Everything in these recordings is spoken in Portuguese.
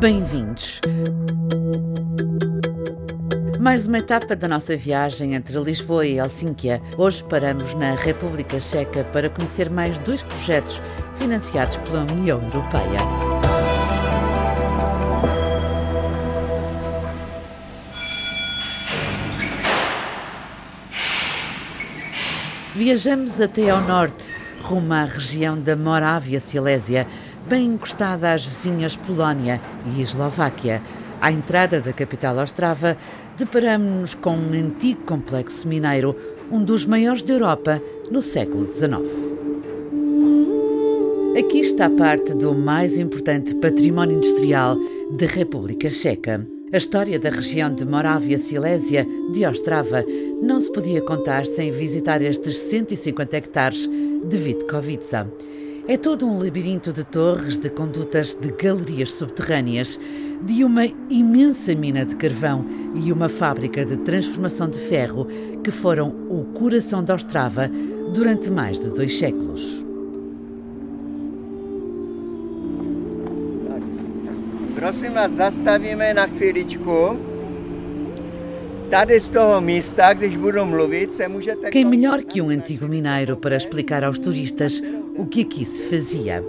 Bem-vindos. Mais uma etapa da nossa viagem entre Lisboa e Helsínquia. Hoje paramos na República Checa para conhecer mais dois projetos financiados pela União Europeia. Viajamos até ao norte, rumo à região da Morávia-Silésia, bem encostada às vizinhas Polónia e Eslováquia. À entrada da capital Ostrava, deparamos-nos com um antigo complexo mineiro, um dos maiores da Europa no século XIX. Aqui está parte do mais importante património industrial da República Checa. A história da região de Morávia-Silésia, de Ostrava, não se podia contar sem visitar estes 150 hectares de Vitkovica. É todo um labirinto de torres, de condutas, de galerias subterrâneas, de uma imensa mina de carvão e uma fábrica de transformação de ferro que foram o coração da Ostrava durante mais de dois séculos. Prosím vás, zastavíme na chvíličku. Quem melhor que um antigo mineiro para explicar aos turistas o que aqui se fazia?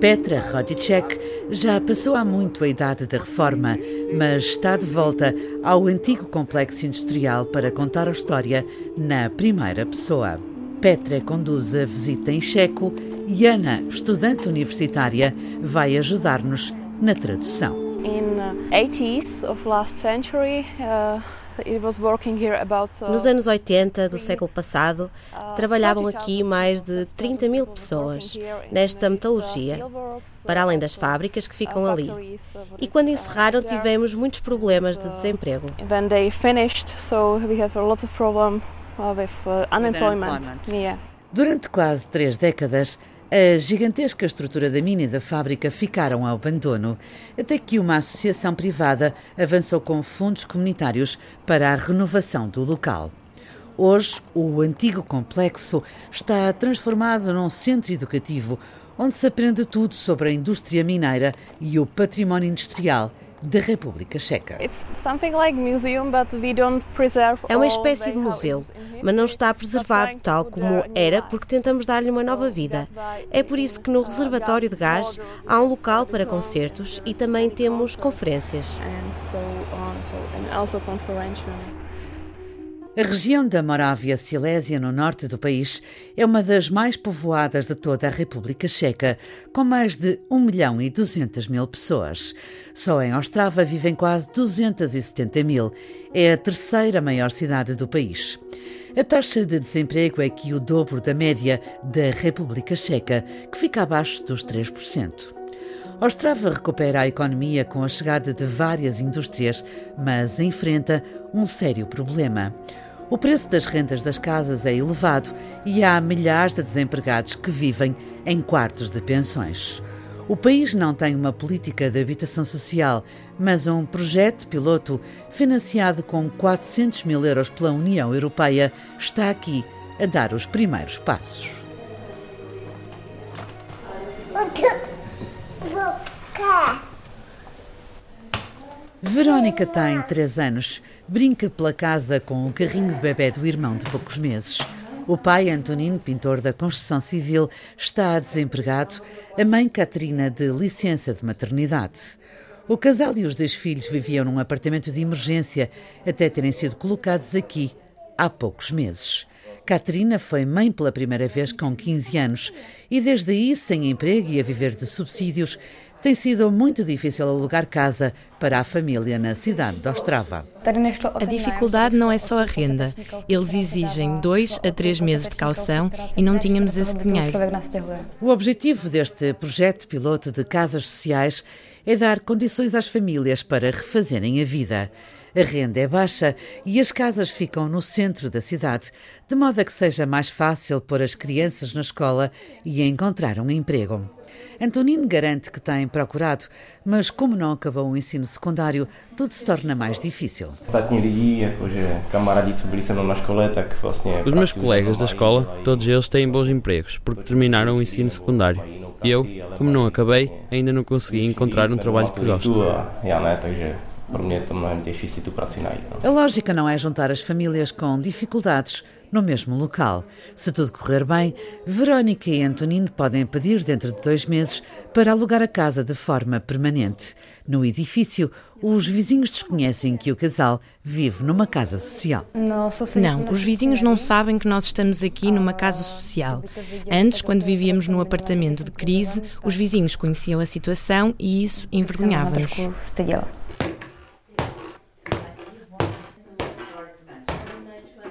Petra Rodicek já passou há muito a idade da reforma, mas está de volta ao antigo complexo industrial para contar a história na primeira pessoa. Petra conduz a visita em checo e Ana, estudante universitária, vai ajudar-nos na tradução. In 80s uh, of last century, uh... Uh, Nos anos 80 do século passado, trabalhavam aqui mais de 30 mil pessoas nesta metalurgia, para além das fábricas que ficam ali. E quando encerraram, tivemos muitos problemas de desemprego. Durante quase três décadas, a gigantesca estrutura da mina e da fábrica ficaram ao abandono, até que uma associação privada avançou com fundos comunitários para a renovação do local. Hoje, o antigo complexo está transformado num centro educativo onde se aprende tudo sobre a indústria mineira e o património industrial da República Checa. É uma espécie de museu, mas não está preservado tal como era porque tentamos dar-lhe uma nova vida. É por isso que no reservatório de gás há um local para concertos e também temos conferências. A região da Morávia Silésia, no norte do país, é uma das mais povoadas de toda a República Checa, com mais de 1 milhão e 200 mil pessoas. Só em Ostrava vivem quase 270 mil. É a terceira maior cidade do país. A taxa de desemprego é aqui o dobro da média da República Checa, que fica abaixo dos 3%. Ostrava recupera a economia com a chegada de várias indústrias, mas enfrenta um sério problema. O preço das rendas das casas é elevado e há milhares de desempregados que vivem em quartos de pensões. O país não tem uma política de habitação social, mas um projeto piloto financiado com 400 mil euros pela União Europeia está aqui a dar os primeiros passos. Verónica tem 3 anos. Brinca pela casa com o carrinho de bebê do irmão de poucos meses. O pai, Antonino, pintor da construção civil, está desempregado. A mãe, Catarina, de licença de maternidade. O casal e os dois filhos viviam num apartamento de emergência até terem sido colocados aqui há poucos meses. Catarina foi mãe pela primeira vez com 15 anos e desde aí, sem emprego e a viver de subsídios, tem sido muito difícil alugar casa para a família na cidade de Ostrava. A dificuldade não é só a renda. Eles exigem dois a três meses de caução e não tínhamos esse dinheiro. O objetivo deste projeto piloto de casas sociais é dar condições às famílias para refazerem a vida. A renda é baixa e as casas ficam no centro da cidade, de modo a que seja mais fácil pôr as crianças na escola e encontrar um emprego. Antonino garante que tem procurado, mas como não acabou o ensino secundário, tudo se torna mais difícil. Os meus colegas da escola, todos eles têm bons empregos, porque terminaram o ensino secundário. E eu, como não acabei, ainda não consegui encontrar um trabalho que gosto. A lógica não é juntar as famílias com dificuldades no mesmo local. Se tudo correr bem, Verónica e Antonino podem pedir dentro de dois meses para alugar a casa de forma permanente. No edifício, os vizinhos desconhecem que o casal vive numa casa social. Não, os vizinhos não sabem que nós estamos aqui numa casa social. Antes, quando vivíamos no apartamento de crise, os vizinhos conheciam a situação e isso envergonhava-nos.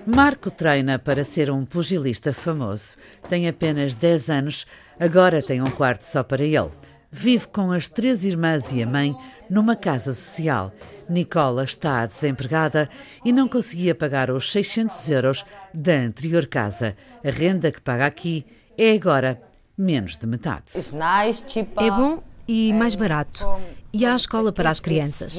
Marco treina para ser um pugilista famoso. Tem apenas 10 anos, agora tem um quarto só para ele. Vive com as três irmãs e a mãe numa casa social. Nicola está desempregada e não conseguia pagar os 600 euros da anterior casa. A renda que paga aqui é agora menos de metade. É bom e mais barato. E há a escola para as crianças.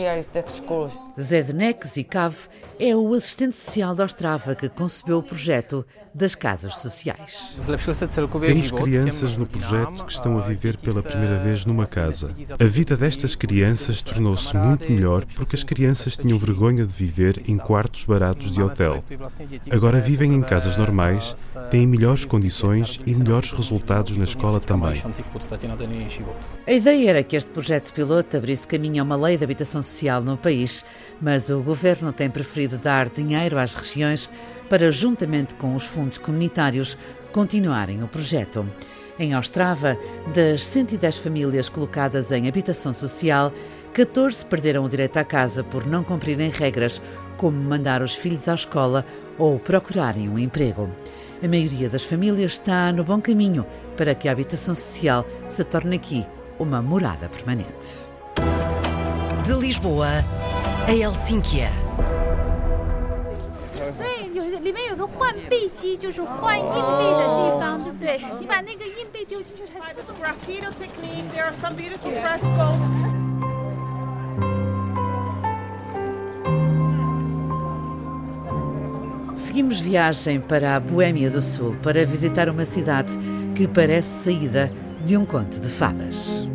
Zednek Zikav é o assistente social da Ostrava que concebeu o projeto das casas sociais. Temos crianças no projeto que estão a viver pela primeira vez numa casa. A vida destas crianças tornou-se muito melhor porque as crianças tinham vergonha de viver em quartos baratos de hotel. Agora vivem em casas normais, têm melhores condições e melhores resultados na escola também. A ideia era que este projeto piloto abrisse caminho a uma lei de habitação social no país, mas o governo tem preferido dar dinheiro às regiões para, juntamente com os fundos comunitários, continuarem o projeto. Em Ostrava, das 110 famílias colocadas em habitação social, 14 perderam o direito à casa por não cumprirem regras, como mandar os filhos à escola ou procurarem um emprego. A maioria das famílias está no bom caminho para que a habitação social se torne aqui uma morada permanente. De Lisboa a Helsínquia. Seguimos viagem para a Boêmia do Sul para visitar uma cidade que parece saída de um conto de fadas.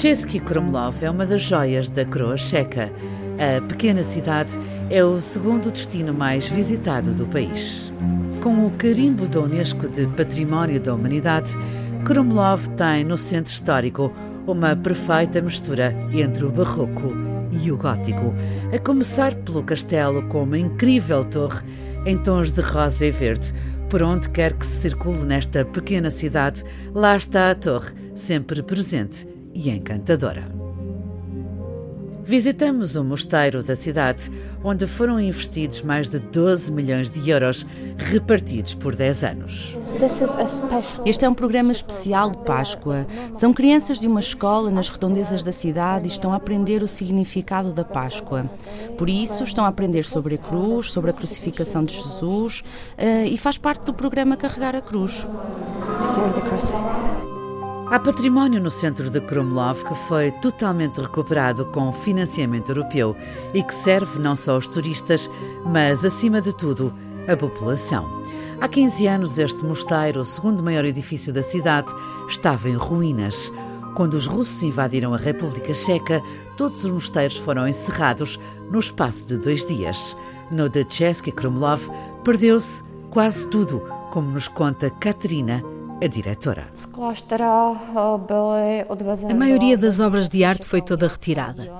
Český Krumlov é uma das joias da coroa checa. A pequena cidade é o segundo destino mais visitado do país. Com o carimbo da Unesco de Património da Humanidade, Krumlov tem no centro histórico uma perfeita mistura entre o barroco e o gótico, a começar pelo castelo com uma incrível torre em tons de rosa e verde. Por onde quer que se circule nesta pequena cidade, lá está a torre, sempre presente e encantadora. Visitamos o mosteiro da cidade, onde foram investidos mais de 12 milhões de euros, repartidos por 10 anos. Este é um programa especial de Páscoa. São crianças de uma escola nas redondezas da cidade e estão a aprender o significado da Páscoa. Por isso, estão a aprender sobre a cruz, sobre a crucificação de Jesus eh, e faz parte do programa Carregar a Cruz. Há património no centro de Krumlov que foi totalmente recuperado com financiamento europeu e que serve não só aos turistas, mas, acima de tudo, a população. Há 15 anos, este mosteiro, o segundo maior edifício da cidade, estava em ruínas. Quando os russos invadiram a República Checa, todos os mosteiros foram encerrados no espaço de dois dias. No de Český Krumlov, perdeu-se quase tudo, como nos conta Katerina a diretora. A maioria das obras de arte foi toda retirada.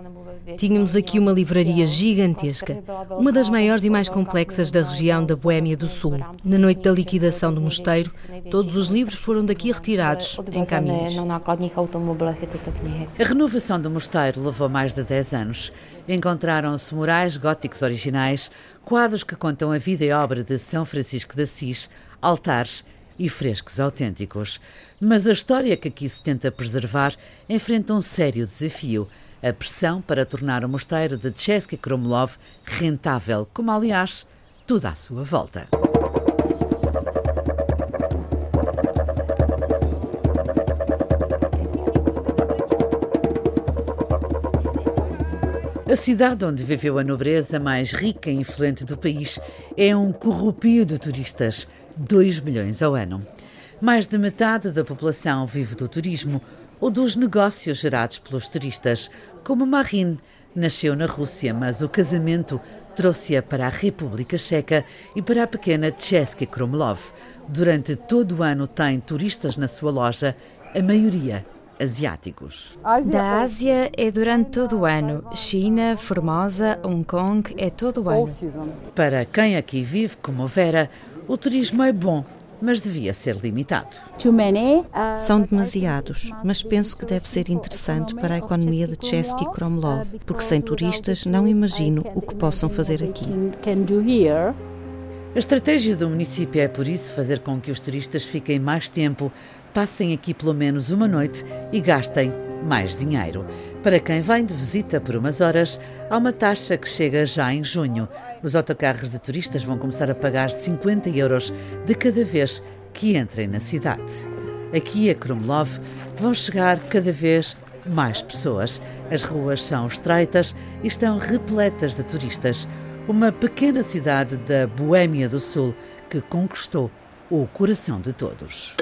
Tínhamos aqui uma livraria gigantesca, uma das maiores e mais complexas da região da Boémia do Sul. Na noite da liquidação do mosteiro, todos os livros foram daqui retirados em caminhos. A renovação do mosteiro levou mais de 10 anos. Encontraram-se murais góticos originais, quadros que contam a vida e obra de São Francisco de Assis, altares e frescos autênticos. Mas a história que aqui se tenta preservar enfrenta um sério desafio. a pressão para tornar o mosteiro de Chesky Kromlov rentável, como aliás tudo à sua volta. A cidade onde viveu a nobreza mais rica e influente do país é um corrupio de turistas, 2 milhões ao ano. Mais de metade da população vive do turismo ou dos negócios gerados pelos turistas, como Marin. Nasceu na Rússia, mas o casamento trouxe-a para a República Checa e para a pequena Chesky Kromlov. Durante todo o ano tem turistas na sua loja, a maioria asiáticos. Da Ásia é durante todo o ano. China, Formosa, Hong Kong é todo o ano. Para quem aqui vive, como Vera, o turismo é bom, mas devia ser limitado. São demasiados, mas penso que deve ser interessante para a economia de Chesky Kromlov, porque sem turistas não imagino o que possam fazer aqui. A estratégia do município é, por isso, fazer com que os turistas fiquem mais tempo, passem aqui pelo menos uma noite e gastem mais dinheiro. Para quem vem de visita por umas horas, há uma taxa que chega já em junho. Os autocarros de turistas vão começar a pagar 50 euros de cada vez que entrem na cidade. Aqui a Krumlov vão chegar cada vez mais pessoas. As ruas são estreitas e estão repletas de turistas uma pequena cidade da Boêmia do Sul que conquistou o coração de todos.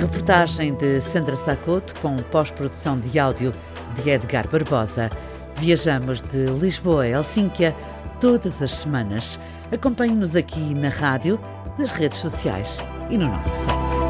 Reportagem de Sandra Sacoto com pós-produção de áudio de Edgar Barbosa. Viajamos de Lisboa a Helsínquia todas as semanas. Acompanhe-nos aqui na rádio, nas redes sociais e no nosso site.